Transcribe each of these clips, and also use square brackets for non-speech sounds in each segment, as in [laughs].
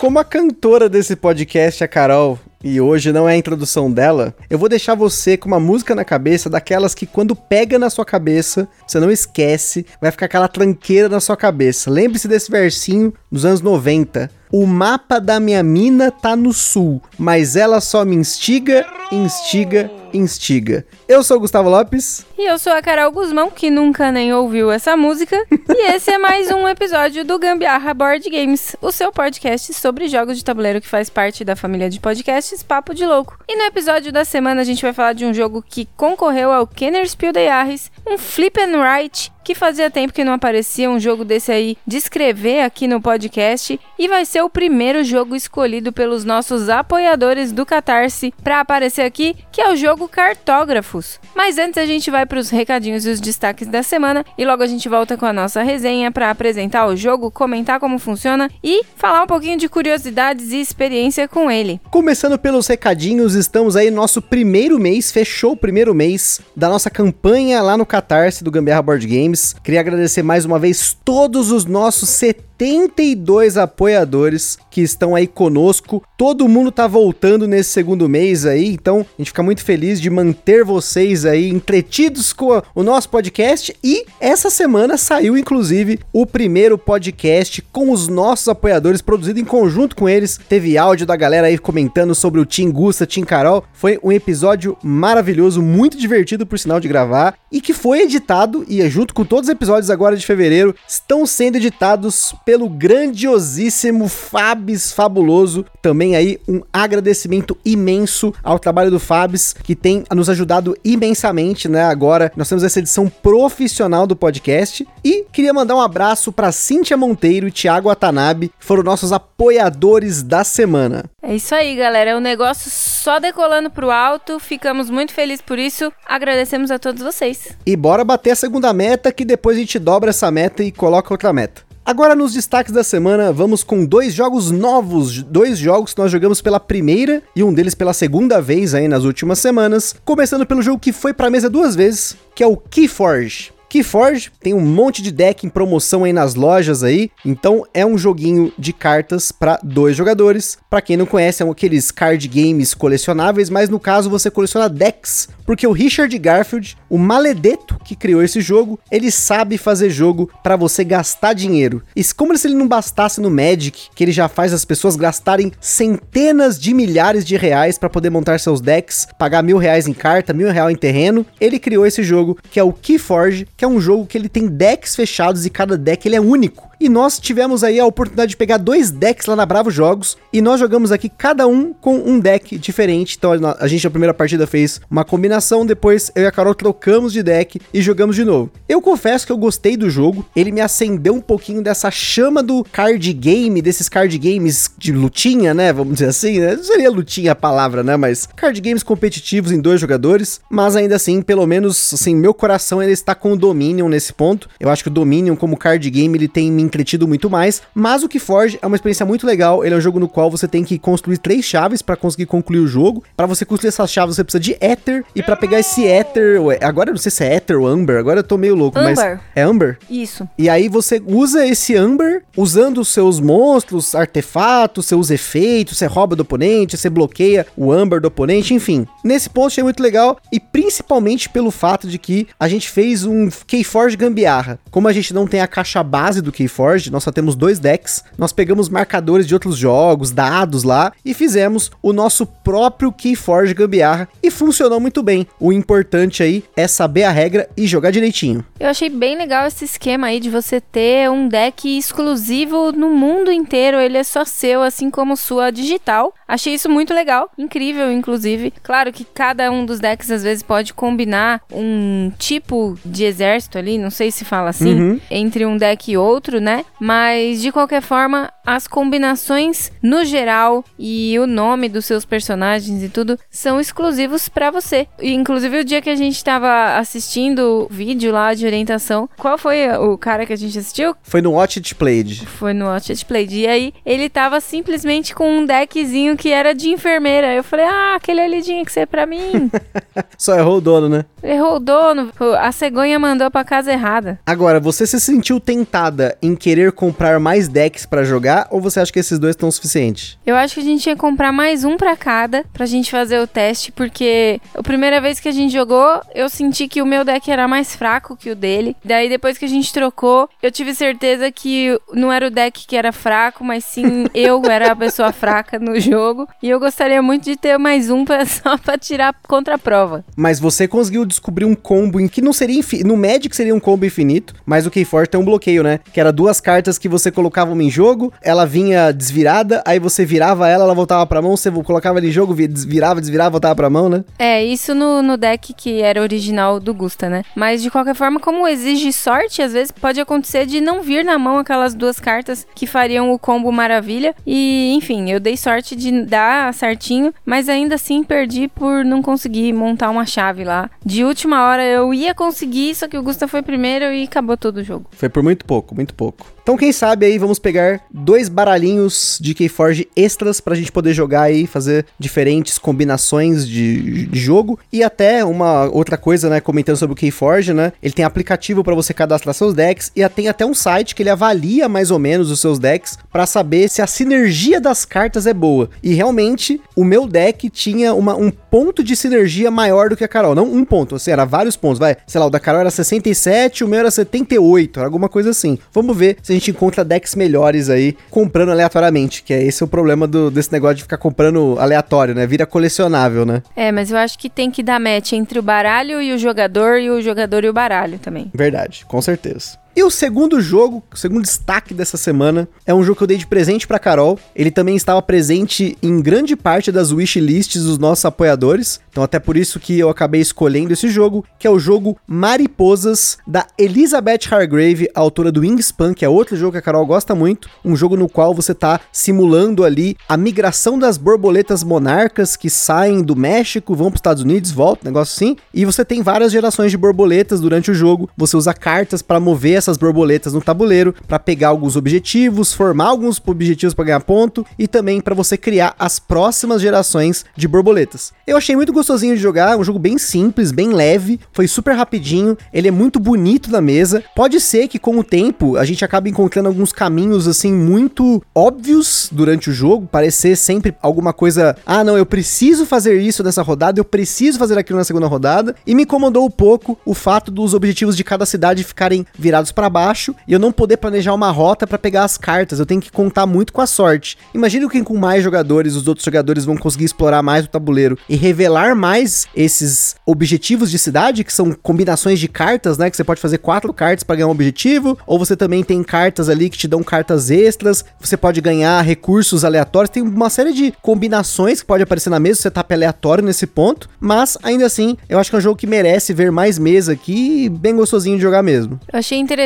Como a cantora desse podcast, a Carol, e hoje não é a introdução dela, eu vou deixar você com uma música na cabeça, daquelas que quando pega na sua cabeça, você não esquece, vai ficar aquela tranqueira na sua cabeça. Lembre-se desse versinho dos anos 90. O mapa da minha mina tá no sul, mas ela só me instiga, instiga, instiga. Eu sou o Gustavo Lopes. E eu sou a Carol Guzmão, que nunca nem ouviu essa música. [laughs] e esse é mais um episódio do Gambiarra Board Games, o seu podcast sobre jogos de tabuleiro que faz parte da família de podcasts Papo de Louco. E no episódio da semana a gente vai falar de um jogo que concorreu ao Kenner Spiel de Arres, um flip and write que fazia tempo que não aparecia um jogo desse aí de escrever aqui no podcast e vai ser o primeiro jogo escolhido pelos nossos apoiadores do Catarse para aparecer aqui, que é o jogo Cartógrafos. Mas antes a gente vai para os recadinhos e os destaques da semana e logo a gente volta com a nossa resenha para apresentar o jogo, comentar como funciona e falar um pouquinho de curiosidades e experiência com ele. Começando pelos recadinhos, estamos aí no nosso primeiro mês, fechou o primeiro mês da nossa campanha lá no Catarse do Gambiarra Board Games. Queria agradecer mais uma vez todos os nossos 72 apoiadores que estão aí conosco. Todo mundo tá voltando nesse segundo mês aí, então a gente fica muito feliz de manter vocês aí entretidos com o nosso podcast. E essa semana saiu, inclusive, o primeiro podcast com os nossos apoiadores, produzido em conjunto com eles. Teve áudio da galera aí comentando sobre o Tim Gusta, Tim Carol. Foi um episódio maravilhoso, muito divertido por sinal de gravar, e que foi editado, e junto com todos os episódios agora de fevereiro, estão sendo editados pelo grandiosíssimo Fabs Fabuloso. Também aí um agradecimento imenso ao trabalho do Fabs, que tem nos ajudado imensamente, né? Agora nós temos essa edição profissional do podcast. E queria mandar um abraço para Cíntia Monteiro e Thiago Atanabe, que foram nossos apoiadores da semana. É isso aí, galera. É um negócio só decolando pro alto. Ficamos muito felizes por isso. Agradecemos a todos vocês. E bora bater a segunda meta, que depois a gente dobra essa meta e coloca outra meta. Agora nos destaques da semana, vamos com dois jogos novos, dois jogos que nós jogamos pela primeira e um deles pela segunda vez aí nas últimas semanas, começando pelo jogo que foi pra mesa duas vezes, que é o Keyforge. Keyforge tem um monte de deck em promoção aí nas lojas aí, então é um joguinho de cartas para dois jogadores. Para quem não conhece, são aqueles card games colecionáveis, mas no caso você coleciona decks, porque o Richard Garfield, o maledeto que criou esse jogo, ele sabe fazer jogo para você gastar dinheiro. E como se ele não bastasse no Magic, que ele já faz as pessoas gastarem centenas de milhares de reais para poder montar seus decks, pagar mil reais em carta, mil reais em terreno, ele criou esse jogo que é o Keyforge, que é um jogo que ele tem decks fechados e cada deck ele é único. E nós tivemos aí a oportunidade de pegar dois decks lá na Bravo Jogos e nós jogamos aqui cada um com um deck diferente. Então a gente na primeira partida fez uma combinação, depois eu e a Carol trocamos de deck e jogamos de novo. Eu confesso que eu gostei do jogo, ele me acendeu um pouquinho dessa chama do card game, desses card games de lutinha, né? Vamos dizer assim, né? Não seria lutinha a palavra, né? Mas card games competitivos em dois jogadores, mas ainda assim, pelo menos assim, meu coração ele está com o Dominion nesse ponto. Eu acho que o Dominion como card game ele tem me entretido muito mais, mas o Keyforge é uma experiência muito legal. Ele é um jogo no qual você tem que construir três chaves para conseguir concluir o jogo. Para você construir essas chaves, você precisa de Ether e para pegar esse Ether, agora eu não sei se é Ether ou Amber, agora eu tô meio louco, Amber. mas é Amber. Isso. E aí você usa esse Amber usando os seus monstros, artefatos, seus efeitos, você rouba do oponente, você bloqueia o Amber do oponente, enfim. Nesse ponto achei muito legal e principalmente pelo fato de que a gente fez um Keyforge gambiarra. Como a gente não tem a caixa base do Keyforge, nós só temos dois decks, nós pegamos marcadores de outros jogos, dados lá e fizemos o nosso próprio Keyforge gambiarra e funcionou muito bem. O importante aí é saber a regra e jogar direitinho. Eu achei bem legal esse esquema aí de você ter um deck exclusivo no mundo inteiro, ele é só seu, assim como sua digital. Achei isso muito legal, incrível, inclusive. Claro que cada um dos decks às vezes pode combinar um tipo de exército ali, não sei se fala assim, Uhum. entre um deck e outro, né? Mas de qualquer forma, as combinações no geral e o nome dos seus personagens e tudo são exclusivos para você. E, inclusive o dia que a gente tava assistindo o vídeo lá de orientação, qual foi o cara que a gente assistiu? Foi no Watch It Played. Foi no Watch It Played. E aí ele tava simplesmente com um deckzinho que era de enfermeira. Eu falei: "Ah, aquele ali tinha que ser para mim". [laughs] Só errou o dono, né? Errou o dono. A cegonha mandou pra casa errada. Agora, você se sentiu tentada em querer comprar mais decks para jogar ou você acha que esses dois estão suficientes? Eu acho que a gente ia comprar mais um para cada pra gente fazer o teste, porque a primeira vez que a gente jogou, eu senti que o meu deck era mais fraco que o dele. Daí depois que a gente trocou, eu tive certeza que não era o deck que era fraco, mas sim [laughs] eu era a pessoa fraca no jogo. E eu gostaria muito de ter mais um pra, [laughs] só pra tirar contra a prova. Mas você conseguiu descobrir um combo em que não seria infinito. No Magic seria um combo infinito, mas o Keyforge tem um bloqueio, né? Que era duas cartas que você colocava uma em jogo, ela vinha desvirada, aí você virava ela, ela voltava pra mão, você colocava ela em jogo, virava, desvirava, voltava pra mão, né? É, isso no, no deck que era original do Gusta, né? Mas de qualquer forma, como exige sorte, às vezes pode acontecer de não vir na mão aquelas duas cartas que fariam o combo maravilha. E, enfim, eu dei sorte de dar certinho, mas ainda assim perdi por não conseguir montar uma chave lá. De última hora eu ia conseguir, só que o Gusta foi primeiro e acabou todo o jogo. Foi por muito pouco, muito pouco. Então, quem sabe aí vamos pegar dois baralhinhos de Keyforge extras pra gente poder jogar aí, fazer diferentes combinações de, de jogo. E até uma outra coisa, né, comentando sobre o Keyforge, né? Ele tem aplicativo para você cadastrar seus decks e tem até um site que ele avalia mais ou menos os seus decks para saber se a sinergia das cartas é boa. E realmente, o meu deck tinha uma, um ponto de sinergia maior do que a Carol. Não um ponto, assim, era vários pontos, vai. Sei lá, o da Carol era 67, o meu era 78, era alguma coisa assim. Vamos ver se a gente encontra decks melhores aí comprando aleatoriamente, que é esse o problema do, desse negócio de ficar comprando aleatório, né? Vira colecionável, né? É, mas eu acho que tem que dar match entre o baralho e o jogador e o jogador e o baralho também. Verdade, com certeza. E o segundo jogo, o segundo destaque dessa semana, é um jogo que eu dei de presente para Carol. Ele também estava presente em grande parte das wishlists dos nossos apoiadores. Então até por isso que eu acabei escolhendo esse jogo, que é o jogo Mariposas da Elizabeth Hargrave, autora do Wingspan, que é outro jogo que a Carol gosta muito, um jogo no qual você tá simulando ali a migração das borboletas monarcas que saem do México, vão para os Estados Unidos, voltam, negócio assim. E você tem várias gerações de borboletas durante o jogo. Você usa cartas para mover essas borboletas no tabuleiro para pegar alguns objetivos, formar alguns objetivos para ganhar ponto e também para você criar as próximas gerações de borboletas. Eu achei muito gostosinho de jogar, um jogo bem simples, bem leve, foi super rapidinho, ele é muito bonito na mesa. Pode ser que com o tempo a gente acabe encontrando alguns caminhos assim muito óbvios durante o jogo, parecer sempre alguma coisa, ah, não, eu preciso fazer isso nessa rodada, eu preciso fazer aquilo na segunda rodada, e me incomodou um pouco o fato dos objetivos de cada cidade ficarem virados para baixo e eu não poder planejar uma rota para pegar as cartas, eu tenho que contar muito com a sorte. Imagina que com mais jogadores, os outros jogadores vão conseguir explorar mais o tabuleiro e revelar mais esses objetivos de cidade, que são combinações de cartas, né? Que você pode fazer quatro cartas para ganhar um objetivo, ou você também tem cartas ali que te dão cartas extras, você pode ganhar recursos aleatórios, tem uma série de combinações que pode aparecer na mesa, setup aleatório nesse ponto, mas ainda assim, eu acho que é um jogo que merece ver mais mesa aqui, bem gostosinho de jogar mesmo. Eu achei interessante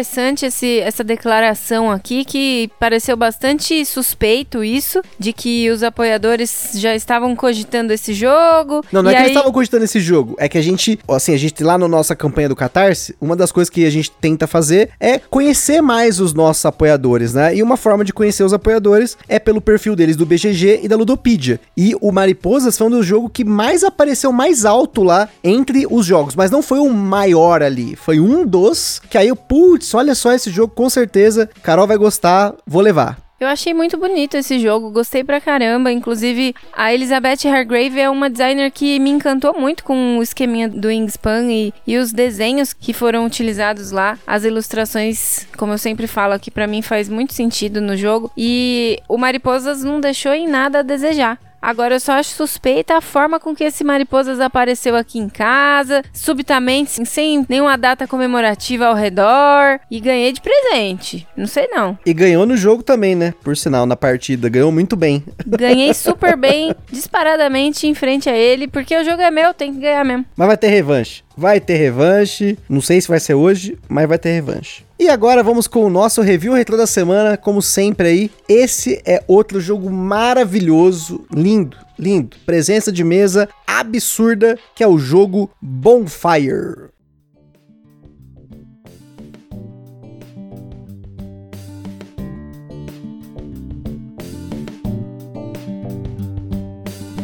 esse, essa declaração aqui, que pareceu bastante suspeito isso, de que os apoiadores já estavam cogitando esse jogo. Não, não é e que aí... eles estavam cogitando esse jogo, é que a gente, assim, a gente lá na nossa campanha do Catarse, uma das coisas que a gente tenta fazer é conhecer mais os nossos apoiadores, né? E uma forma de conhecer os apoiadores é pelo perfil deles do BGG e da Ludopedia. E o Mariposas foi um dos jogos que mais apareceu mais alto lá entre os jogos, mas não foi o maior ali, foi um dos que aí eu, putz, olha só esse jogo, com certeza, Carol vai gostar, vou levar. Eu achei muito bonito esse jogo, gostei pra caramba. Inclusive, a Elizabeth Hargrave é uma designer que me encantou muito com o esqueminha do Wingspan e, e os desenhos que foram utilizados lá. As ilustrações, como eu sempre falo aqui, pra mim faz muito sentido no jogo. E o Mariposas não deixou em nada a desejar. Agora eu só acho suspeita a forma com que esse Mariposas apareceu aqui em casa, subitamente, sem nenhuma data comemorativa ao redor, e ganhei de presente. Não sei não. E ganhou no jogo também, né? Por sinal, na partida. Ganhou muito bem. [laughs] Ganhei super bem, disparadamente em frente a ele, porque o jogo é meu, tem que ganhar mesmo. Mas vai ter revanche. Vai ter revanche. Não sei se vai ser hoje, mas vai ter revanche. E agora vamos com o nosso review retrô da semana, como sempre aí. Esse é outro jogo maravilhoso, lindo, lindo. Presença de mesa absurda, que é o jogo Bonfire.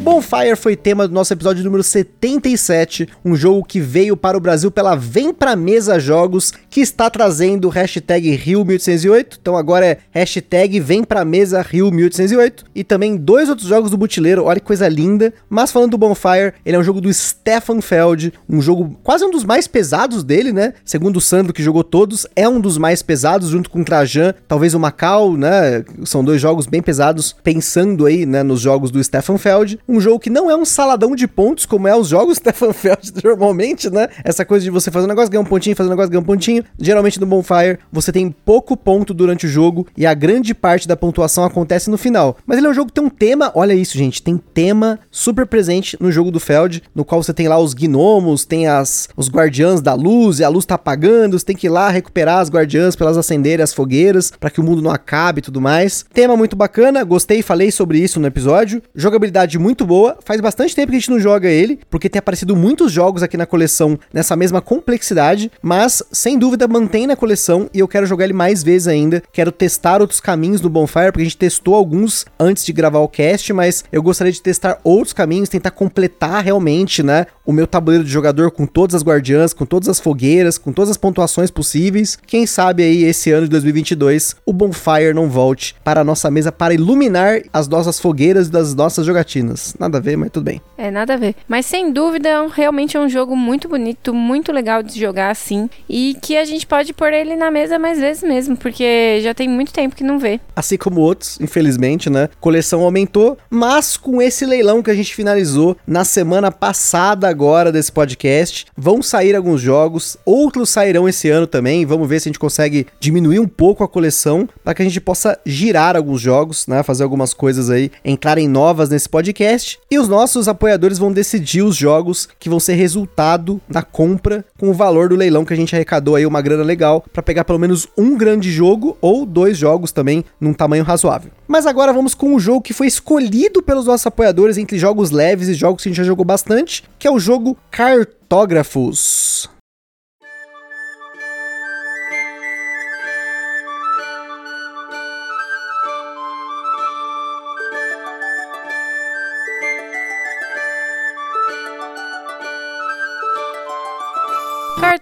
Bonfire foi tema do nosso episódio número 77, um jogo que veio para o Brasil pela Vem Pra Mesa Jogos, que está trazendo hashtag Rio1808, então agora é hashtag Vem Pra Mesa Rio1808, e também dois outros jogos do Butileiro, olha que coisa linda, mas falando do Bonfire, ele é um jogo do Stefan Feld, um jogo quase um dos mais pesados dele, né, segundo o Sandro que jogou todos, é um dos mais pesados, junto com o Trajan, talvez o Macau, né, são dois jogos bem pesados, pensando aí, né, nos jogos do Stefan Feld, um jogo que não é um saladão de pontos, como é os jogos [laughs] Stefan Feld normalmente, né? Essa coisa de você fazer um negócio, ganhar um pontinho, fazer um negócio, ganhar um pontinho. Geralmente no Bonfire, você tem pouco ponto durante o jogo e a grande parte da pontuação acontece no final. Mas ele é um jogo que tem um tema, olha isso, gente, tem tema super presente no jogo do Feld, no qual você tem lá os gnomos, tem as, os guardiãs da luz, e a luz tá apagando, você tem que ir lá recuperar as guardiãs para elas acenderem as fogueiras, para que o mundo não acabe e tudo mais. Tema muito bacana, gostei, falei sobre isso no episódio. Jogabilidade muito muito boa. Faz bastante tempo que a gente não joga ele, porque tem aparecido muitos jogos aqui na coleção nessa mesma complexidade, mas sem dúvida mantém na coleção e eu quero jogar ele mais vezes ainda. Quero testar outros caminhos do Bonfire, porque a gente testou alguns antes de gravar o cast, mas eu gostaria de testar outros caminhos, tentar completar realmente, né, o meu tabuleiro de jogador com todas as guardiãs, com todas as fogueiras, com todas as pontuações possíveis. Quem sabe aí esse ano de 2022 o Bonfire não volte para a nossa mesa para iluminar as nossas fogueiras das nossas jogatinas. Nada a ver, mas tudo bem. É, nada a ver. Mas sem dúvida, realmente é um jogo muito bonito, muito legal de jogar assim. E que a gente pode pôr ele na mesa mais vezes mesmo, porque já tem muito tempo que não vê. Assim como outros, infelizmente, né? Coleção aumentou, mas com esse leilão que a gente finalizou na semana passada agora desse podcast, vão sair alguns jogos, outros sairão esse ano também. Vamos ver se a gente consegue diminuir um pouco a coleção para que a gente possa girar alguns jogos, né? Fazer algumas coisas aí, entrarem novas nesse podcast podcast e os nossos apoiadores vão decidir os jogos que vão ser resultado da compra com o valor do leilão que a gente arrecadou aí uma grana legal para pegar pelo menos um grande jogo ou dois jogos também num tamanho razoável. Mas agora vamos com o jogo que foi escolhido pelos nossos apoiadores entre jogos leves e jogos que a gente já jogou bastante, que é o jogo Cartógrafos.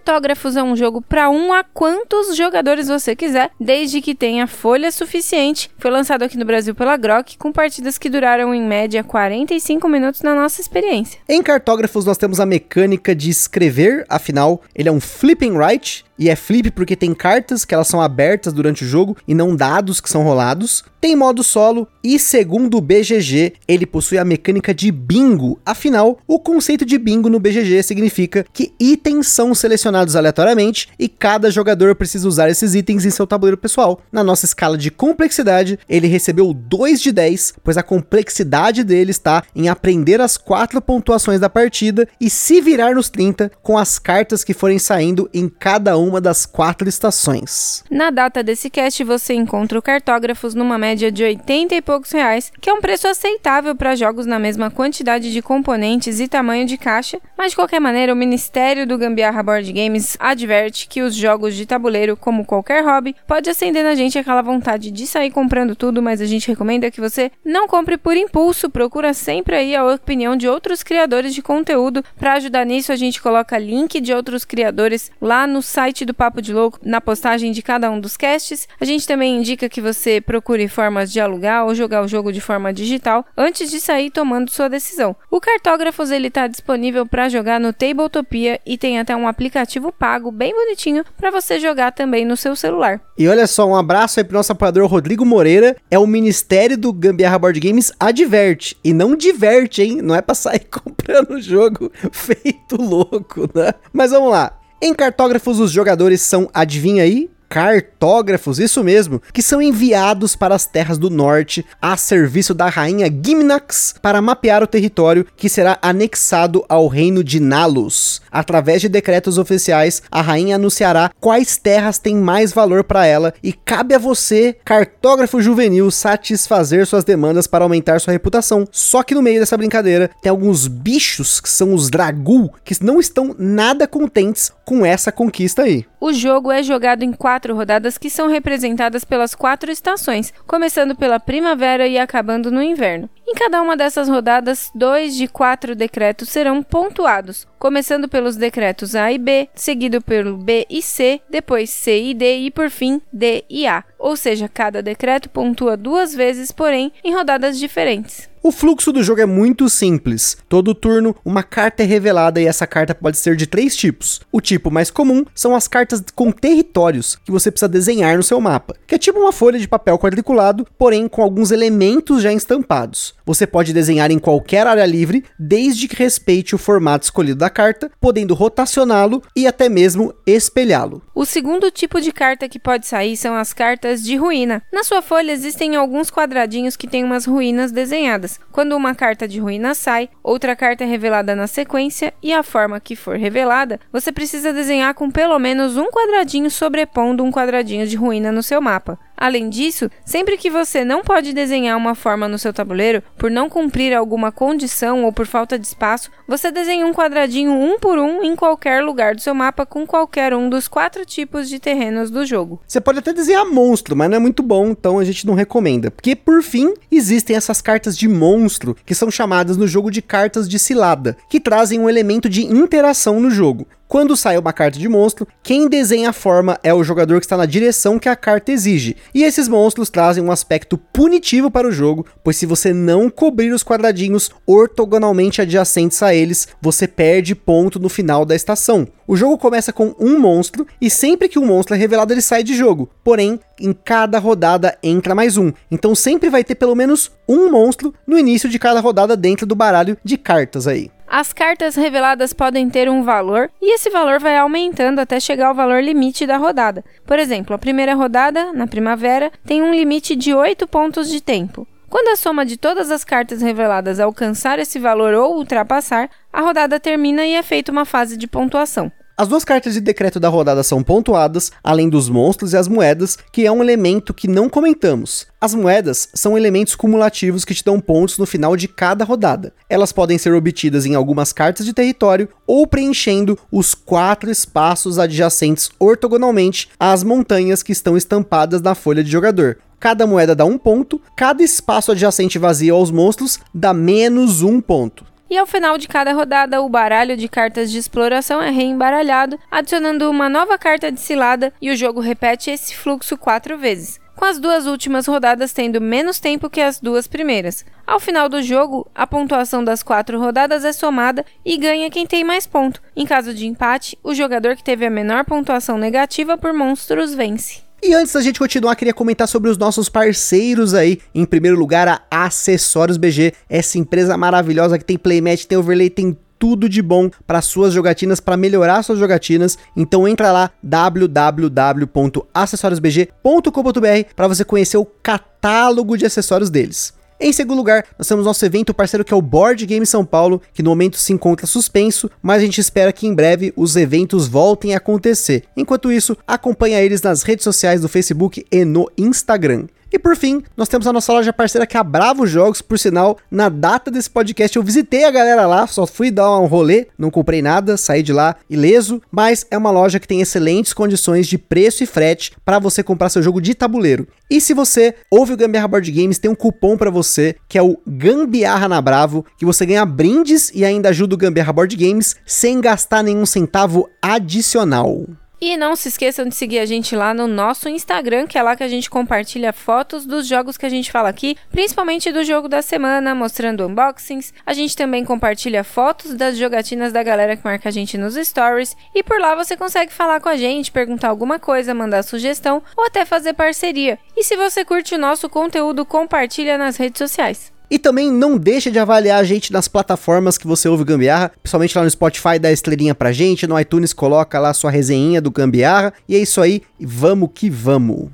Cartógrafos é um jogo para um a quantos jogadores você quiser, desde que tenha folha suficiente. Foi lançado aqui no Brasil pela Grok, com partidas que duraram em média 45 minutos na nossa experiência. Em Cartógrafos nós temos a mecânica de escrever, afinal, ele é um flipping right, e é flip porque tem cartas que elas são abertas durante o jogo e não dados que são rolados. Tem modo solo e segundo o BGG, ele possui a mecânica de bingo. Afinal, o conceito de bingo no BGG significa que itens são selecionados aleatoriamente e cada jogador precisa usar esses itens em seu tabuleiro pessoal. Na nossa escala de complexidade, ele recebeu 2 de 10, pois a complexidade dele está em aprender as quatro pontuações da partida e se virar nos 30 com as cartas que forem saindo em cada um uma das quatro estações. Na data desse cast, você encontra o Cartógrafos numa média de 80 e poucos reais, que é um preço aceitável para jogos na mesma quantidade de componentes e tamanho de caixa, mas de qualquer maneira, o Ministério do Gambiarra Board Games adverte que os jogos de tabuleiro, como qualquer hobby, pode acender na gente aquela vontade de sair comprando tudo, mas a gente recomenda que você não compre por impulso, procura sempre aí a opinião de outros criadores de conteúdo. Para ajudar nisso, a gente coloca link de outros criadores lá no site do Papo de Louco na postagem de cada um dos casts. A gente também indica que você procure formas de alugar ou jogar o jogo de forma digital antes de sair tomando sua decisão. O Cartógrafos está disponível para jogar no Tabletopia e tem até um aplicativo pago bem bonitinho para você jogar também no seu celular. E olha só, um abraço aí pro nosso apoiador Rodrigo Moreira. É o Ministério do Gambiarra Board Games adverte e não diverte, hein? Não é para sair [laughs] comprando o jogo feito louco, né? Mas vamos lá. Em cartógrafos, os jogadores são, adivinha aí? Cartógrafos, isso mesmo, que são enviados para as terras do norte a serviço da rainha Gimnax para mapear o território que será anexado ao reino de Nalos. Através de decretos oficiais, a rainha anunciará quais terras têm mais valor para ela e cabe a você, cartógrafo juvenil, satisfazer suas demandas para aumentar sua reputação. Só que no meio dessa brincadeira tem alguns bichos que são os Dragul que não estão nada contentes com essa conquista aí. O jogo é jogado em quatro rodadas que são representadas pelas quatro estações, começando pela primavera e acabando no inverno. Em cada uma dessas rodadas, dois de quatro decretos serão pontuados, começando pelos decretos A e B, seguido pelo B e C, depois C e D e por fim D e A. Ou seja, cada decreto pontua duas vezes, porém em rodadas diferentes. O fluxo do jogo é muito simples. Todo turno, uma carta é revelada e essa carta pode ser de três tipos. O tipo mais comum são as cartas com territórios, que você precisa desenhar no seu mapa, que é tipo uma folha de papel quadriculado, porém com alguns elementos já estampados. Você pode desenhar em qualquer área livre, desde que respeite o formato escolhido da carta, podendo rotacioná-lo e até mesmo espelhá-lo. O segundo tipo de carta que pode sair são as cartas de ruína. Na sua folha existem alguns quadradinhos que têm umas ruínas desenhadas. Quando uma carta de ruína sai, outra carta é revelada na sequência e a forma que for revelada, você precisa desenhar com pelo menos um quadradinho sobrepondo um quadradinho de ruína no seu mapa. Além disso, sempre que você não pode desenhar uma forma no seu tabuleiro por não cumprir alguma condição ou por falta de espaço, você desenha um quadradinho um por um em qualquer lugar do seu mapa com qualquer um dos quatro tipos de terrenos do jogo. Você pode até desenhar monstro, mas não é muito bom, então a gente não recomenda. Porque, por fim, existem essas cartas de monstro, que são chamadas no jogo de cartas de cilada, que trazem um elemento de interação no jogo. Quando sai uma carta de monstro, quem desenha a forma é o jogador que está na direção que a carta exige. E esses monstros trazem um aspecto punitivo para o jogo, pois se você não cobrir os quadradinhos ortogonalmente adjacentes a eles, você perde ponto no final da estação. O jogo começa com um monstro e sempre que um monstro é revelado ele sai de jogo. Porém, em cada rodada entra mais um. Então sempre vai ter pelo menos um monstro no início de cada rodada dentro do baralho de cartas aí. As cartas reveladas podem ter um valor e esse valor vai aumentando até chegar ao valor limite da rodada. Por exemplo, a primeira rodada, na primavera, tem um limite de 8 pontos de tempo. Quando a soma de todas as cartas reveladas alcançar esse valor ou ultrapassar, a rodada termina e é feita uma fase de pontuação. As duas cartas de decreto da rodada são pontuadas, além dos monstros e as moedas, que é um elemento que não comentamos. As moedas são elementos cumulativos que te dão pontos no final de cada rodada. Elas podem ser obtidas em algumas cartas de território ou preenchendo os quatro espaços adjacentes ortogonalmente às montanhas que estão estampadas na folha de jogador. Cada moeda dá um ponto, cada espaço adjacente vazio aos monstros dá menos um ponto. E ao final de cada rodada, o baralho de cartas de exploração é reembaralhado, adicionando uma nova carta de cilada e o jogo repete esse fluxo quatro vezes, com as duas últimas rodadas tendo menos tempo que as duas primeiras. Ao final do jogo, a pontuação das quatro rodadas é somada e ganha quem tem mais ponto. Em caso de empate, o jogador que teve a menor pontuação negativa por monstros vence. E antes da gente continuar, queria comentar sobre os nossos parceiros aí. Em primeiro lugar, a Acessórios BG, essa empresa maravilhosa que tem playmatch, tem overlay, tem tudo de bom para suas jogatinas, para melhorar suas jogatinas. Então entra lá www.acessoriosbg.com.br para você conhecer o catálogo de acessórios deles. Em segundo lugar, nós temos nosso evento parceiro que é o Board Game São Paulo, que no momento se encontra suspenso, mas a gente espera que em breve os eventos voltem a acontecer. Enquanto isso, acompanha eles nas redes sociais do Facebook e no Instagram. E por fim, nós temos a nossa loja parceira que é a Bravo Jogos, por sinal, na data desse podcast eu visitei a galera lá, só fui dar um rolê, não comprei nada, saí de lá ileso, mas é uma loja que tem excelentes condições de preço e frete para você comprar seu jogo de tabuleiro. E se você ouve o Gambiarra Board Games, tem um cupom para você, que é o Gambiarra na Bravo, que você ganha brindes e ainda ajuda o Gambiarra Board Games sem gastar nenhum centavo adicional. E não se esqueçam de seguir a gente lá no nosso Instagram, que é lá que a gente compartilha fotos dos jogos que a gente fala aqui, principalmente do jogo da semana, mostrando unboxings. A gente também compartilha fotos das jogatinas da galera que marca a gente nos stories. E por lá você consegue falar com a gente, perguntar alguma coisa, mandar sugestão ou até fazer parceria. E se você curte o nosso conteúdo, compartilha nas redes sociais. E também não deixa de avaliar a gente nas plataformas que você ouve Gambiarra, principalmente lá no Spotify, dá estrelinha pra gente, no iTunes coloca lá sua resenha do Gambiarra. E é isso aí, vamos que vamos.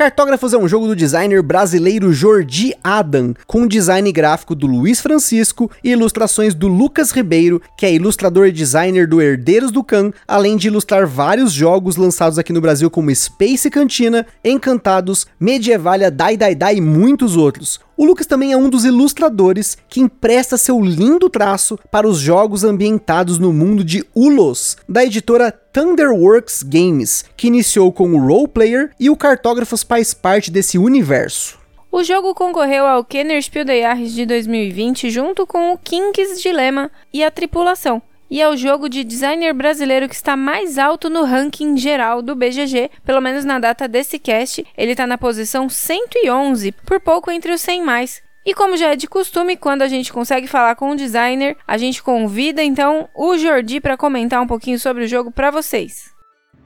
Cartógrafos é um jogo do designer brasileiro Jordi Adam, com design gráfico do Luiz Francisco e ilustrações do Lucas Ribeiro, que é ilustrador e designer do Herdeiros do Khan, além de ilustrar vários jogos lançados aqui no Brasil como Space Cantina, Encantados, Medievalia, Dai Dai Dai e muitos outros. O Lucas também é um dos ilustradores que empresta seu lindo traço para os jogos ambientados no mundo de Ulos, da editora Thunderworks Games, que iniciou com o Role Player e o Cartógrafos faz parte desse universo. O jogo concorreu ao Kenner Spiel des Jahres de 2020 junto com o King's Dilemma e a Tripulação, e é o jogo de designer brasileiro que está mais alto no ranking geral do BGG, pelo menos na data desse cast, ele está na posição 111, por pouco entre os 100 mais. E como já é de costume, quando a gente consegue falar com um designer, a gente convida então o Jordi para comentar um pouquinho sobre o jogo para vocês.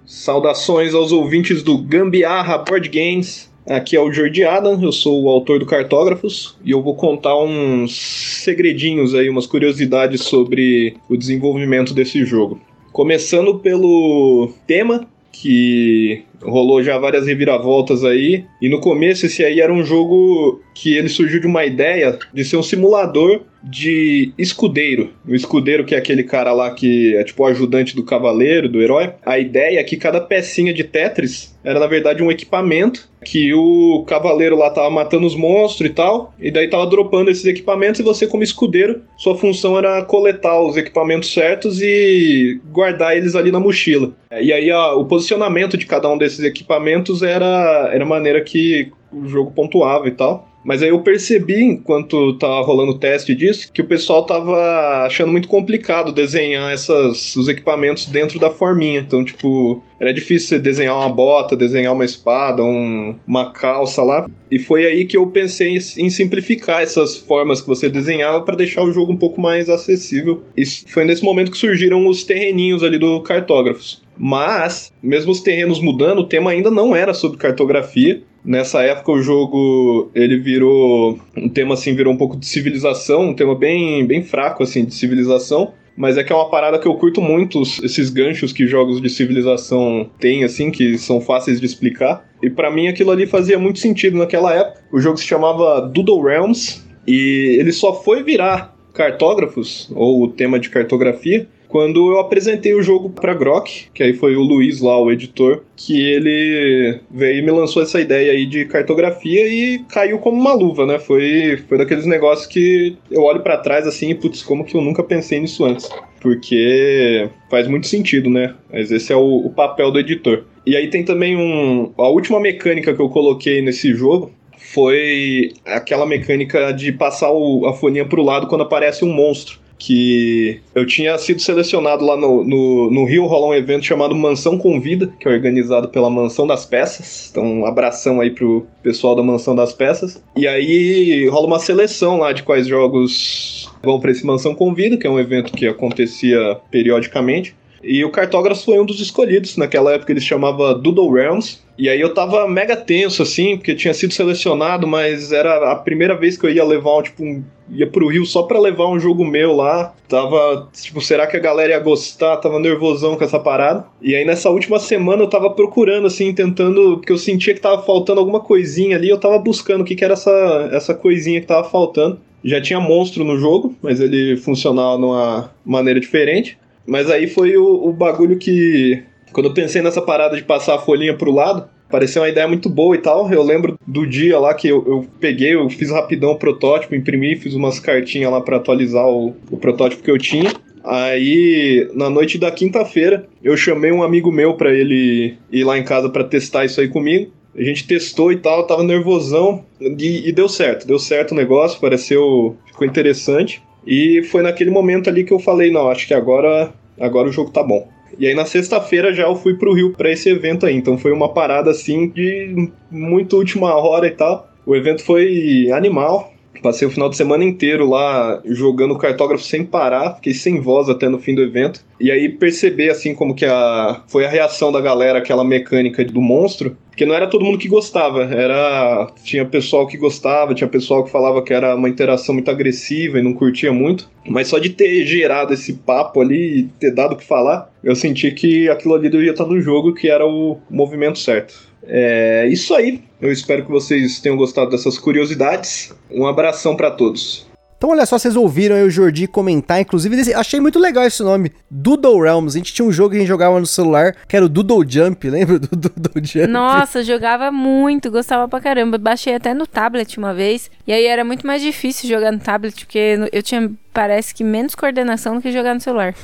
Saudações aos ouvintes do Gambiarra Board Games. Aqui é o Jordi Adam, eu sou o autor do Cartógrafos e eu vou contar uns segredinhos aí, umas curiosidades sobre o desenvolvimento desse jogo. Começando pelo tema, que rolou já várias reviravoltas aí. E no começo esse aí era um jogo que ele surgiu de uma ideia de ser um simulador de escudeiro. O escudeiro que é aquele cara lá que é tipo o ajudante do cavaleiro, do herói. A ideia é que cada pecinha de Tetris era na verdade um equipamento que o cavaleiro lá tava matando os monstros e tal, e daí tava dropando esses equipamentos e você como escudeiro, sua função era coletar os equipamentos certos e guardar eles ali na mochila. E aí a, o posicionamento de cada um desses equipamentos era era a maneira que o jogo pontuava e tal. Mas aí eu percebi, enquanto tava rolando o teste disso, que o pessoal tava achando muito complicado desenhar essas, os equipamentos dentro da forminha. Então, tipo, era difícil você desenhar uma bota, desenhar uma espada, um, uma calça lá. E foi aí que eu pensei em simplificar essas formas que você desenhava para deixar o jogo um pouco mais acessível. E foi nesse momento que surgiram os terreninhos ali do Cartógrafos. Mas, mesmo os terrenos mudando, o tema ainda não era sobre cartografia. Nessa época o jogo ele virou um tema assim, virou um pouco de civilização, um tema bem bem fraco assim de civilização, mas é que é uma parada que eu curto muito esses ganchos que jogos de civilização têm assim, que são fáceis de explicar. E para mim aquilo ali fazia muito sentido naquela época. O jogo se chamava Doodle Realms e ele só foi virar cartógrafos ou o tema de cartografia quando eu apresentei o jogo para Grok, que aí foi o Luiz lá, o editor, que ele veio e me lançou essa ideia aí de cartografia e caiu como uma luva, né? Foi, foi daqueles negócios que eu olho para trás assim e, putz, como que eu nunca pensei nisso antes? Porque faz muito sentido, né? Mas esse é o, o papel do editor. E aí tem também um. A última mecânica que eu coloquei nesse jogo foi aquela mecânica de passar o, a folhinha pro lado quando aparece um monstro que eu tinha sido selecionado lá no, no, no Rio, rolar um evento chamado Mansão Convida, que é organizado pela Mansão das Peças. Então, um abração aí pro pessoal da Mansão das Peças. E aí rola uma seleção lá de quais jogos vão para esse Mansão Convida, que é um evento que acontecia periodicamente. E o Cartógrafo foi um dos escolhidos. Naquela época ele se chamava Doodle Realms. E aí eu tava mega tenso, assim, porque tinha sido selecionado, mas era a primeira vez que eu ia levar, tipo, um, ia pro Rio só pra levar um jogo meu lá. Tava, tipo, será que a galera ia gostar? Tava nervosão com essa parada. E aí nessa última semana eu tava procurando, assim, tentando, porque eu sentia que tava faltando alguma coisinha ali, eu tava buscando o que, que era essa, essa coisinha que tava faltando. Já tinha monstro no jogo, mas ele funcionava de uma maneira diferente. Mas aí foi o, o bagulho que. Quando eu pensei nessa parada de passar a folhinha pro lado, pareceu uma ideia muito boa e tal. Eu lembro do dia lá que eu, eu peguei, eu fiz rapidão o protótipo, imprimi, fiz umas cartinhas lá para atualizar o, o protótipo que eu tinha. Aí, na noite da quinta-feira, eu chamei um amigo meu para ele ir lá em casa para testar isso aí comigo. A gente testou e tal, tava nervosão e, e, deu certo. Deu certo o negócio, pareceu. ficou interessante. E foi naquele momento ali que eu falei, não, acho que agora, agora o jogo tá bom. E aí na sexta-feira já eu fui pro Rio para esse evento aí, então foi uma parada assim de muito última hora e tal. O evento foi animal, Passei o final de semana inteiro lá jogando cartógrafo sem parar, fiquei sem voz até no fim do evento. E aí perceber assim como que a foi a reação da galera aquela mecânica do monstro Porque não era todo mundo que gostava, era tinha pessoal que gostava, tinha pessoal que falava que era uma interação muito agressiva e não curtia muito. Mas só de ter gerado esse papo ali e ter dado o que falar, eu senti que aquilo ali devia estar no jogo, que era o movimento certo. É isso aí. Eu espero que vocês tenham gostado dessas curiosidades. Um abração para todos. Então, olha só, vocês ouviram aí o Jordi comentar, inclusive, achei muito legal esse nome, Doodle Realms. A gente tinha um jogo que a gente jogava no celular, que era o Doodle Jump, [laughs] lembra do Doodle Jump? Nossa, jogava muito, gostava pra caramba. Baixei até no tablet uma vez, e aí era muito mais difícil jogar no tablet, porque eu tinha parece que menos coordenação do que jogar no celular.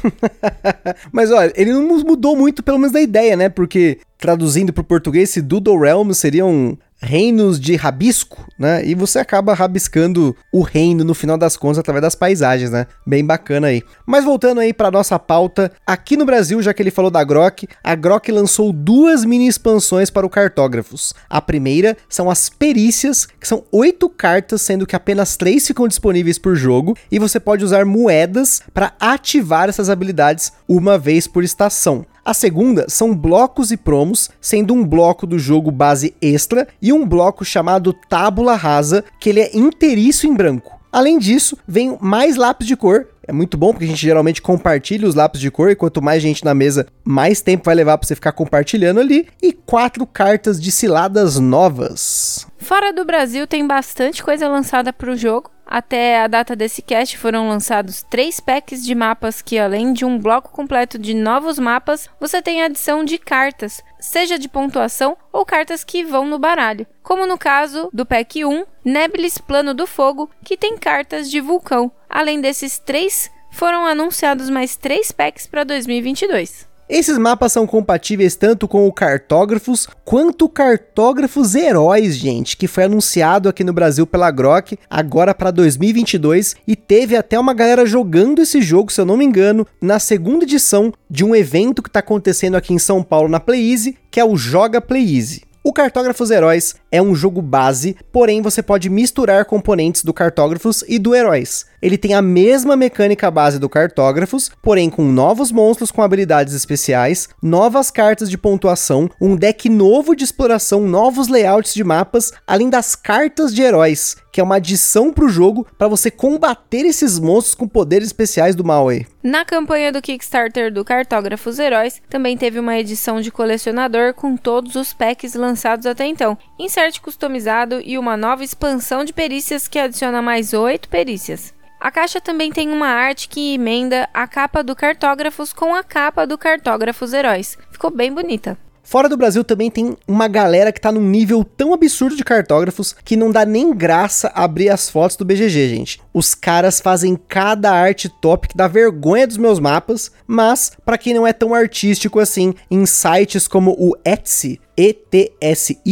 [laughs] Mas olha, ele não mudou muito, pelo menos da ideia, né? Porque traduzindo para o português, esse Doodle Realms seria um reinos de rabisco, né? E você acaba rabiscando o reino no final das contas através das paisagens, né? Bem bacana aí. Mas voltando aí para nossa pauta, aqui no Brasil, já que ele falou da Grok, a Grok lançou duas mini expansões para o Cartógrafos. A primeira são as perícias, que são oito cartas, sendo que apenas três ficam disponíveis por jogo, e você pode usar moedas para ativar essas habilidades uma vez por estação. A segunda são blocos e promos, sendo um bloco do jogo base extra e um bloco chamado Tábula Rasa, que ele é inteiriço em branco. Além disso, vem mais lápis de cor. É muito bom porque a gente geralmente compartilha os lápis de cor e quanto mais gente na mesa, mais tempo vai levar para você ficar compartilhando ali. E quatro cartas de ciladas novas. Fora do Brasil tem bastante coisa lançada para o jogo. Até a data desse cast foram lançados três packs de mapas que, além de um bloco completo de novos mapas, você tem a adição de cartas, seja de pontuação ou cartas que vão no baralho. Como no caso do pack 1, Nebilis Plano do Fogo, que tem cartas de vulcão. Além desses três, foram anunciados mais três packs para 2022. Esses mapas são compatíveis tanto com o Cartógrafos quanto o Cartógrafos Heróis, gente, que foi anunciado aqui no Brasil pela Grok agora para 2022 e teve até uma galera jogando esse jogo, se eu não me engano, na segunda edição de um evento que está acontecendo aqui em São Paulo na PlayEasy, que é o Joga PlayEasy. O Cartógrafos Heróis é um jogo base, porém você pode misturar componentes do Cartógrafos e do Heróis. Ele tem a mesma mecânica base do Cartógrafos, porém com novos monstros com habilidades especiais, novas cartas de pontuação, um deck novo de exploração, novos layouts de mapas, além das cartas de heróis, que é uma adição para o jogo para você combater esses monstros com poderes especiais do aí. Na campanha do Kickstarter do Cartógrafos Heróis, também teve uma edição de colecionador com todos os packs lançados até então, insert customizado e uma nova expansão de perícias que adiciona mais 8 perícias. A caixa também tem uma arte que emenda a capa do Cartógrafos com a capa do Cartógrafos Heróis. Ficou bem bonita. Fora do Brasil também tem uma galera que tá num nível tão absurdo de cartógrafos que não dá nem graça abrir as fotos do BGG, gente. Os caras fazem cada arte top que dá vergonha dos meus mapas, mas para quem não é tão artístico assim, em sites como o Etsy, ETSY,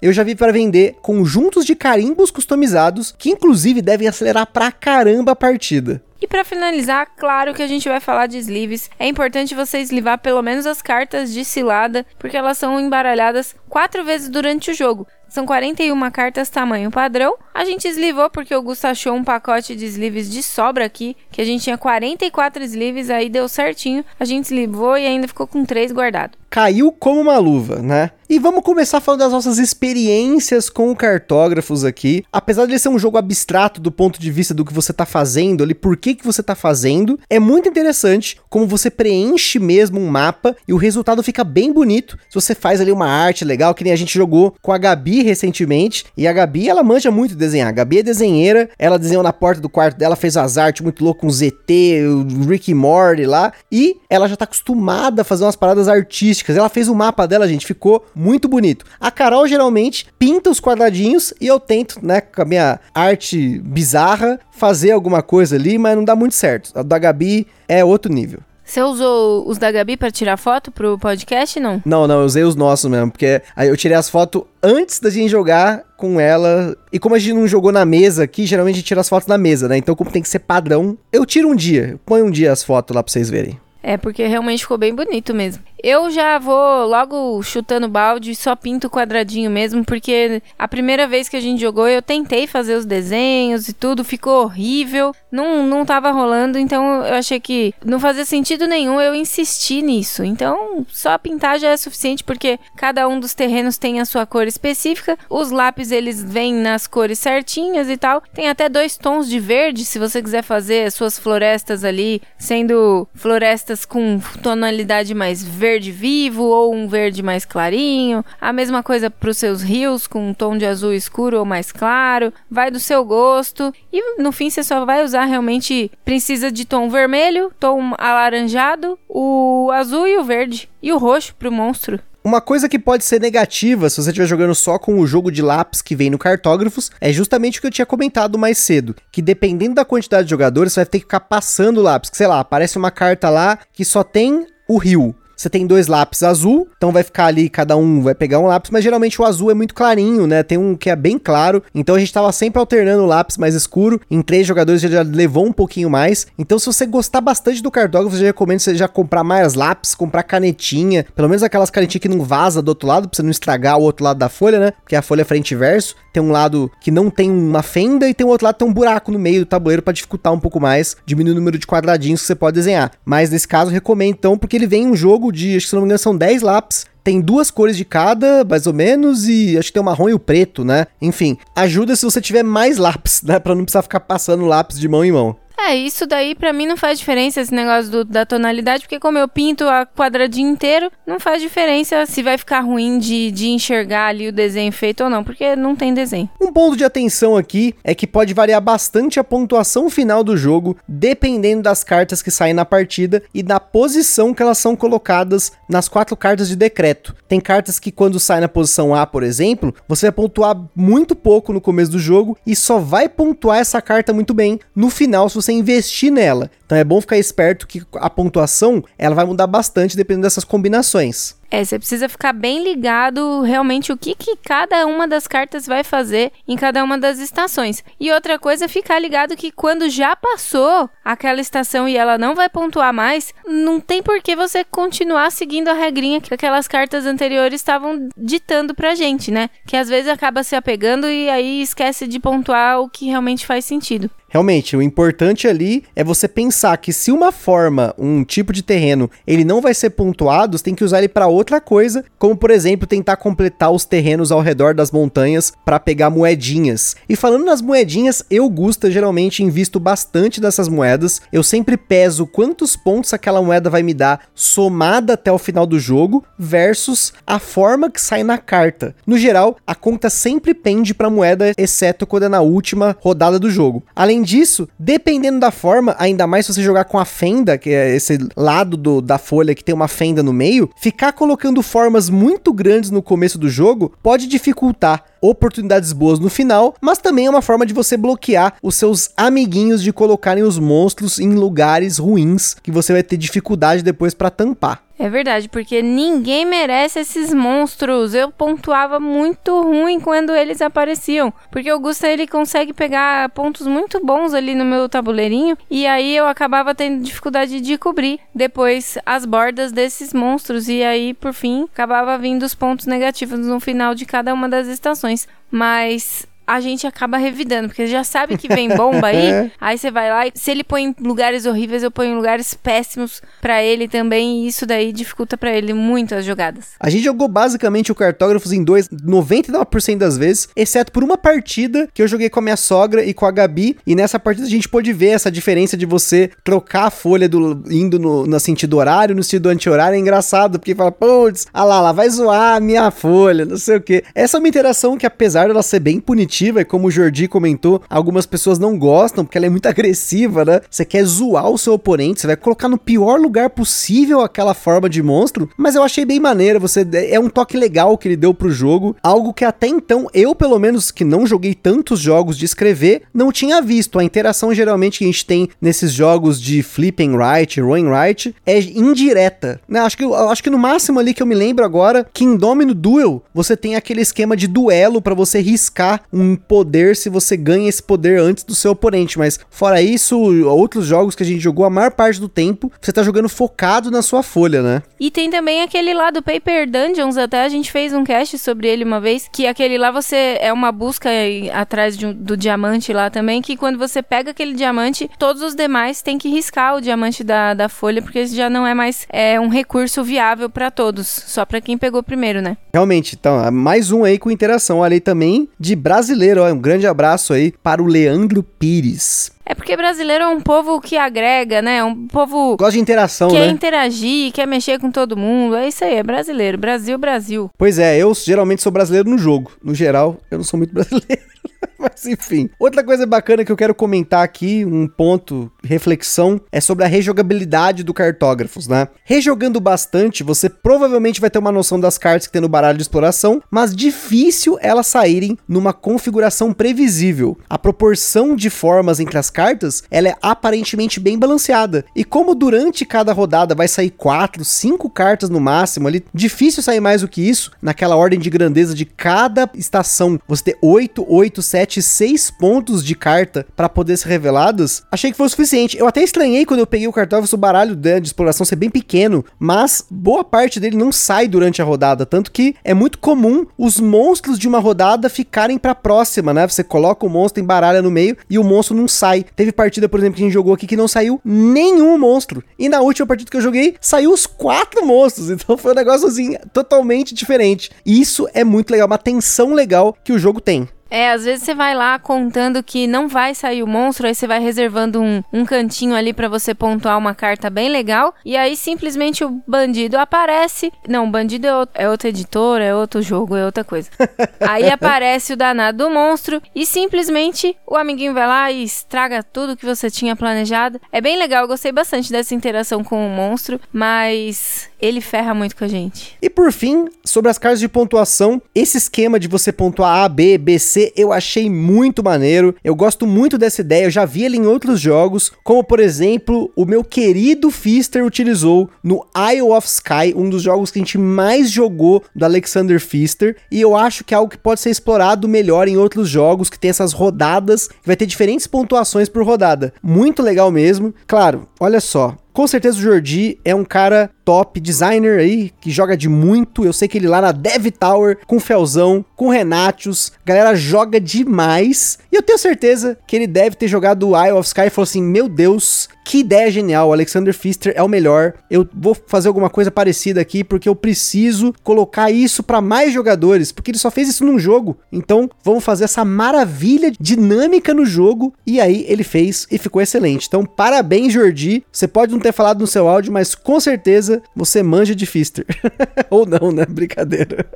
eu já vi para vender conjuntos de carimbos customizados que inclusive devem acelerar pra caramba a partida. E para finalizar, claro que a gente vai falar de sleeves. É importante você eslivar pelo menos as cartas de cilada, porque elas são embaralhadas quatro vezes durante o jogo. São 41 cartas tamanho padrão. A gente eslivou porque o Gusto achou um pacote de sleeves de sobra aqui, que a gente tinha 44 sleeves, aí deu certinho. A gente eslivou e ainda ficou com 3 guardado. Caiu como uma luva, né? E vamos começar falando das nossas experiências com cartógrafos aqui. Apesar de ele ser um jogo abstrato do ponto de vista do que você tá fazendo ali, por que que você tá fazendo, é muito interessante como você preenche mesmo um mapa e o resultado fica bem bonito. Se você faz ali uma arte legal, que nem a gente jogou com a Gabi recentemente, e a Gabi, ela manja muito desenhar. A Gabi é desenheira, ela desenhou na porta do quarto dela, fez as artes muito loucas com ZT, o Rick Morty lá, e ela já tá acostumada a fazer umas paradas artísticas. Ela fez o mapa dela, gente, ficou muito bonito. A Carol geralmente pinta os quadradinhos e eu tento, né, com a minha arte bizarra, fazer alguma coisa ali, mas não dá muito certo. A da Gabi é outro nível. Você usou os da Gabi para tirar foto pro podcast, não? Não, não, eu usei os nossos mesmo, porque aí eu tirei as fotos antes da gente jogar com ela. E como a gente não jogou na mesa aqui, geralmente a gente tira as fotos na mesa, né? Então, como tem que ser padrão, eu tiro um dia, ponho um dia as fotos lá pra vocês verem. É, porque realmente ficou bem bonito mesmo. Eu já vou logo chutando balde, só pinto quadradinho mesmo, porque a primeira vez que a gente jogou eu tentei fazer os desenhos e tudo, ficou horrível, não, não tava rolando, então eu achei que não fazia sentido nenhum eu insistir nisso. Então, só pintar já é suficiente, porque cada um dos terrenos tem a sua cor específica, os lápis eles vêm nas cores certinhas e tal, tem até dois tons de verde, se você quiser fazer as suas florestas ali, sendo florestas com tonalidade mais verde vivo ou um verde mais clarinho. A mesma coisa para os seus rios com um tom de azul escuro ou mais claro. Vai do seu gosto. E no fim você só vai usar realmente precisa de tom vermelho, tom alaranjado, o azul e o verde e o roxo para o monstro. Uma coisa que pode ser negativa se você estiver jogando só com o jogo de lápis que vem no cartógrafos é justamente o que eu tinha comentado mais cedo, que dependendo da quantidade de jogadores, você vai ter que ficar passando o lápis, que sei lá, aparece uma carta lá que só tem o rio. Você tem dois lápis azul, então vai ficar ali, cada um vai pegar um lápis, mas geralmente o azul é muito clarinho, né? Tem um que é bem claro, então a gente tava sempre alternando o lápis mais escuro. Em três jogadores já levou um pouquinho mais. Então, se você gostar bastante do cartógrafo, eu já recomendo você já comprar mais lápis, comprar canetinha, pelo menos aquelas canetinhas que não vaza do outro lado, pra você não estragar o outro lado da folha, né? Porque a folha é frente e verso. Tem um lado que não tem uma fenda e tem o outro lado que tem um buraco no meio do tabuleiro para dificultar um pouco mais, diminuir o número de quadradinhos que você pode desenhar. Mas nesse caso, recomendo então, porque ele vem um jogo de, acho que se não me engano, são 10 lápis. Tem duas cores de cada, mais ou menos, e acho que tem o marrom e o preto, né? Enfim, ajuda se você tiver mais lápis, né? [laughs] Pra não precisar ficar passando lápis de mão em mão. É, isso daí para mim não faz diferença esse negócio do, da tonalidade, porque como eu pinto a quadradinho inteiro, não faz diferença se vai ficar ruim de, de enxergar ali o desenho feito ou não, porque não tem desenho. Um ponto de atenção aqui é que pode variar bastante a pontuação final do jogo, dependendo das cartas que saem na partida e da posição que elas são colocadas nas quatro cartas de decreto. Tem cartas que quando sai na posição A, por exemplo, você vai pontuar muito pouco no começo do jogo e só vai pontuar essa carta muito bem no final se você você investir nela. Então é bom ficar esperto que a pontuação ela vai mudar bastante dependendo dessas combinações. É, você precisa ficar bem ligado realmente o que, que cada uma das cartas vai fazer em cada uma das estações. E outra coisa é ficar ligado que quando já passou aquela estação e ela não vai pontuar mais, não tem por que você continuar seguindo a regrinha que aquelas cartas anteriores estavam ditando pra gente, né? Que às vezes acaba se apegando e aí esquece de pontuar o que realmente faz sentido. Realmente, o importante ali é você pensar que se uma forma, um tipo de terreno, ele não vai ser pontuado, você tem que usar ele para outra coisa, como por exemplo, tentar completar os terrenos ao redor das montanhas para pegar moedinhas. E falando nas moedinhas, eu gosto geralmente invisto bastante dessas moedas. Eu sempre peso quantos pontos aquela moeda vai me dar somada até o final do jogo versus a forma que sai na carta. No geral, a conta sempre pende para moeda, exceto quando é na última rodada do jogo. Além Além disso, dependendo da forma, ainda mais se você jogar com a fenda, que é esse lado do, da folha que tem uma fenda no meio, ficar colocando formas muito grandes no começo do jogo pode dificultar oportunidades boas no final, mas também é uma forma de você bloquear os seus amiguinhos de colocarem os monstros em lugares ruins que você vai ter dificuldade depois para tampar. É verdade, porque ninguém merece esses monstros. Eu pontuava muito ruim quando eles apareciam, porque o Gusta ele consegue pegar pontos muito bons ali no meu tabuleirinho e aí eu acabava tendo dificuldade de cobrir depois as bordas desses monstros e aí por fim acabava vindo os pontos negativos no final de cada uma das estações. Mas a gente acaba revidando, porque já sabe que vem bomba aí, [laughs] aí você vai lá e se ele põe em lugares horríveis, eu ponho em lugares péssimos para ele também, e isso daí dificulta para ele muito as jogadas. A gente jogou basicamente o Cartógrafos em dois, 99% das vezes, exceto por uma partida que eu joguei com a minha sogra e com a Gabi, e nessa partida a gente pôde ver essa diferença de você trocar a folha do, indo no, no sentido horário, no sentido anti-horário, é engraçado, porque fala, putz, ah lá, lá vai zoar a minha folha, não sei o que. Essa é uma interação que apesar dela ser bem punitiva, e como o Jordi comentou, algumas pessoas não gostam porque ela é muito [laughs] agressiva, né? Você quer zoar o seu oponente, você vai colocar no pior lugar possível aquela forma de monstro, mas eu achei bem maneira, você é um toque legal que ele deu pro jogo, algo que até então eu, pelo menos que não joguei tantos jogos de escrever, não tinha visto. A interação geralmente que a gente tem nesses jogos de flip and right, roll right, é indireta, né? Acho que acho que no máximo ali que eu me lembro agora, que em Domino Duel, você tem aquele esquema de duelo para você riscar um poder se você ganha esse poder antes do seu oponente. Mas fora isso, outros jogos que a gente jogou a maior parte do tempo, você tá jogando focado na sua folha, né? E tem também aquele lá do Paper Dungeons, até a gente fez um cast sobre ele uma vez, que aquele lá você é uma busca atrás de, do diamante lá também, que quando você pega aquele diamante, todos os demais têm que riscar o diamante da, da folha, porque já não é mais é, um recurso viável para todos, só para quem pegou primeiro, né? Realmente, então, mais um aí com interação. Olha aí também de brasileiro, ó, um grande abraço aí para o Leandro Pires. É porque brasileiro é um povo que agrega, né? Um povo. Gosta de interação, quer né? interagir, quer mexer com todo mundo. É isso aí, é brasileiro. Brasil, Brasil. Pois é, eu geralmente sou brasileiro no jogo. No geral, eu não sou muito [laughs] brasileiro. [laughs] Mas enfim. Outra coisa bacana que eu quero comentar aqui, um ponto, reflexão, é sobre a rejogabilidade do cartógrafos, né? Rejogando bastante, você provavelmente vai ter uma noção das cartas que tem no baralho de exploração, mas difícil elas saírem numa configuração previsível. A proporção de formas entre as cartas, ela é aparentemente bem balanceada. E como durante cada rodada vai sair quatro, cinco cartas no máximo ali, difícil sair mais do que isso, naquela ordem de grandeza de cada estação, você ter 8, 8, 7, 6 pontos de carta para poder ser reveladas, achei que foi o suficiente. Eu até estranhei quando eu peguei o cartógrafo, o baralho de, exploração ser bem pequeno, mas boa parte dele não sai durante a rodada, tanto que é muito comum os monstros de uma rodada ficarem para próxima, né? Você coloca o monstro, embaralha no meio e o monstro não sai. Teve partida, por exemplo, que a gente jogou aqui que não saiu nenhum monstro. E na última partida que eu joguei, saiu os quatro monstros. [laughs] Então foi um negócio assim, totalmente diferente. E isso é muito legal, uma tensão legal que o jogo tem. É, às vezes você vai lá contando que não vai sair o monstro, aí você vai reservando um, um cantinho ali para você pontuar uma carta bem legal, e aí simplesmente o bandido aparece. Não, o bandido é, outro, é outra editora, é outro jogo, é outra coisa. [laughs] aí aparece o danado do monstro e simplesmente o amiguinho vai lá e estraga tudo que você tinha planejado. É bem legal, eu gostei bastante dessa interação com o monstro, mas ele ferra muito com a gente. E por fim, sobre as cartas de pontuação, esse esquema de você pontuar A, B, B, C, eu achei muito maneiro. Eu gosto muito dessa ideia, eu já vi ele em outros jogos, como por exemplo, o meu querido Fister utilizou no Isle of Sky, um dos jogos que a gente mais jogou do Alexander Fister, e eu acho que é algo que pode ser explorado melhor em outros jogos que tem essas rodadas, que vai ter diferentes pontuações por rodada. Muito legal mesmo. Claro, olha só, com certeza o Jordi é um cara top designer aí, que joga de muito. Eu sei que ele lá na Dev Tower, com Felzão, com Renatius, galera joga demais. E eu tenho certeza que ele deve ter jogado Eye of Sky e falou assim: Meu Deus, que ideia genial, o Alexander Pfister é o melhor. Eu vou fazer alguma coisa parecida aqui porque eu preciso colocar isso para mais jogadores, porque ele só fez isso num jogo. Então, vamos fazer essa maravilha dinâmica no jogo e aí ele fez e ficou excelente. Então, parabéns, Jordi. Você pode não ter falado no seu áudio, mas com certeza você manja de Fister. [laughs] Ou não, né? Brincadeira.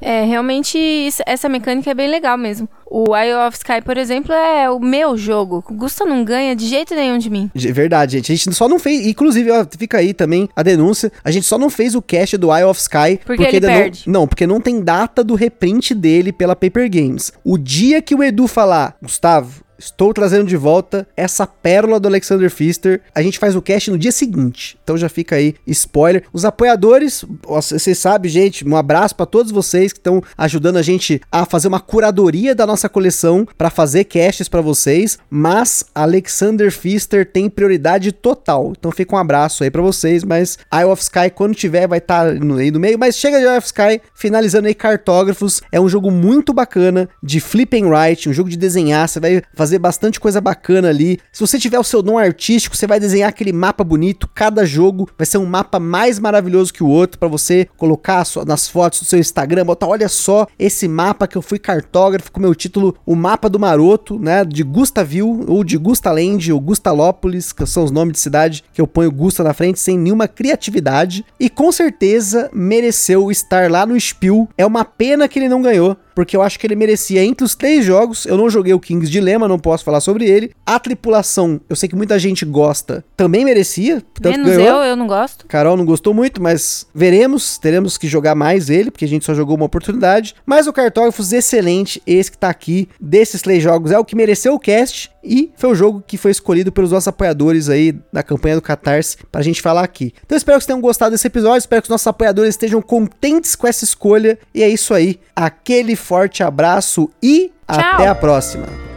é, realmente essa mecânica é bem legal mesmo. O Eye of Sky, por exemplo, é o meu jogo. O Gusta não ganha de jeito nenhum de mim. Verdade, gente. A gente só não fez. Inclusive, ó, fica aí também a denúncia. A gente só não fez o cast do Eye of Sky. Porque, porque ele perde. Não, não, porque não tem data do reprint dele pela Paper Games. O dia que o Edu falar, Gustavo, Estou trazendo de volta essa pérola do Alexander Pfister. A gente faz o cast no dia seguinte. Então já fica aí spoiler. Os apoiadores, vocês sabem, gente, um abraço para todos vocês que estão ajudando a gente a fazer uma curadoria da nossa coleção para fazer casts para vocês, mas Alexander Pfister tem prioridade total. Então fica um abraço aí para vocês, mas Eye of Sky quando tiver vai estar tá aí no meio, mas chega de Eye of Sky, finalizando aí cartógrafos. É um jogo muito bacana de flip and write, um jogo de desenhar, você vai fazer fazer bastante coisa bacana ali. Se você tiver o seu dom artístico, você vai desenhar aquele mapa bonito. Cada jogo vai ser um mapa mais maravilhoso que o outro para você colocar nas fotos do seu Instagram, botar, olha só esse mapa que eu fui cartógrafo com meu título O Mapa do Maroto, né, de Gustaville ou de Gustaland ou Gustalópolis, que são os nomes de cidade que eu ponho Gusta na frente sem nenhuma criatividade e com certeza mereceu estar lá no Spiel. É uma pena que ele não ganhou, porque eu acho que ele merecia entre os três jogos. Eu não joguei o King's Dilemma, não posso falar sobre ele. A tripulação, eu sei que muita gente gosta, também merecia. Menos ganhou. eu, eu não gosto. Carol não gostou muito, mas veremos. Teremos que jogar mais ele, porque a gente só jogou uma oportunidade. Mas o Cartógrafos, excelente. Esse que tá aqui, desses três jogos, é o que mereceu o cast. E foi o jogo que foi escolhido pelos nossos apoiadores aí da campanha do Catarse pra gente falar aqui. Então eu espero que vocês tenham gostado desse episódio. Espero que os nossos apoiadores estejam contentes com essa escolha. E é isso aí. Aquele forte abraço e Tchau. até a próxima.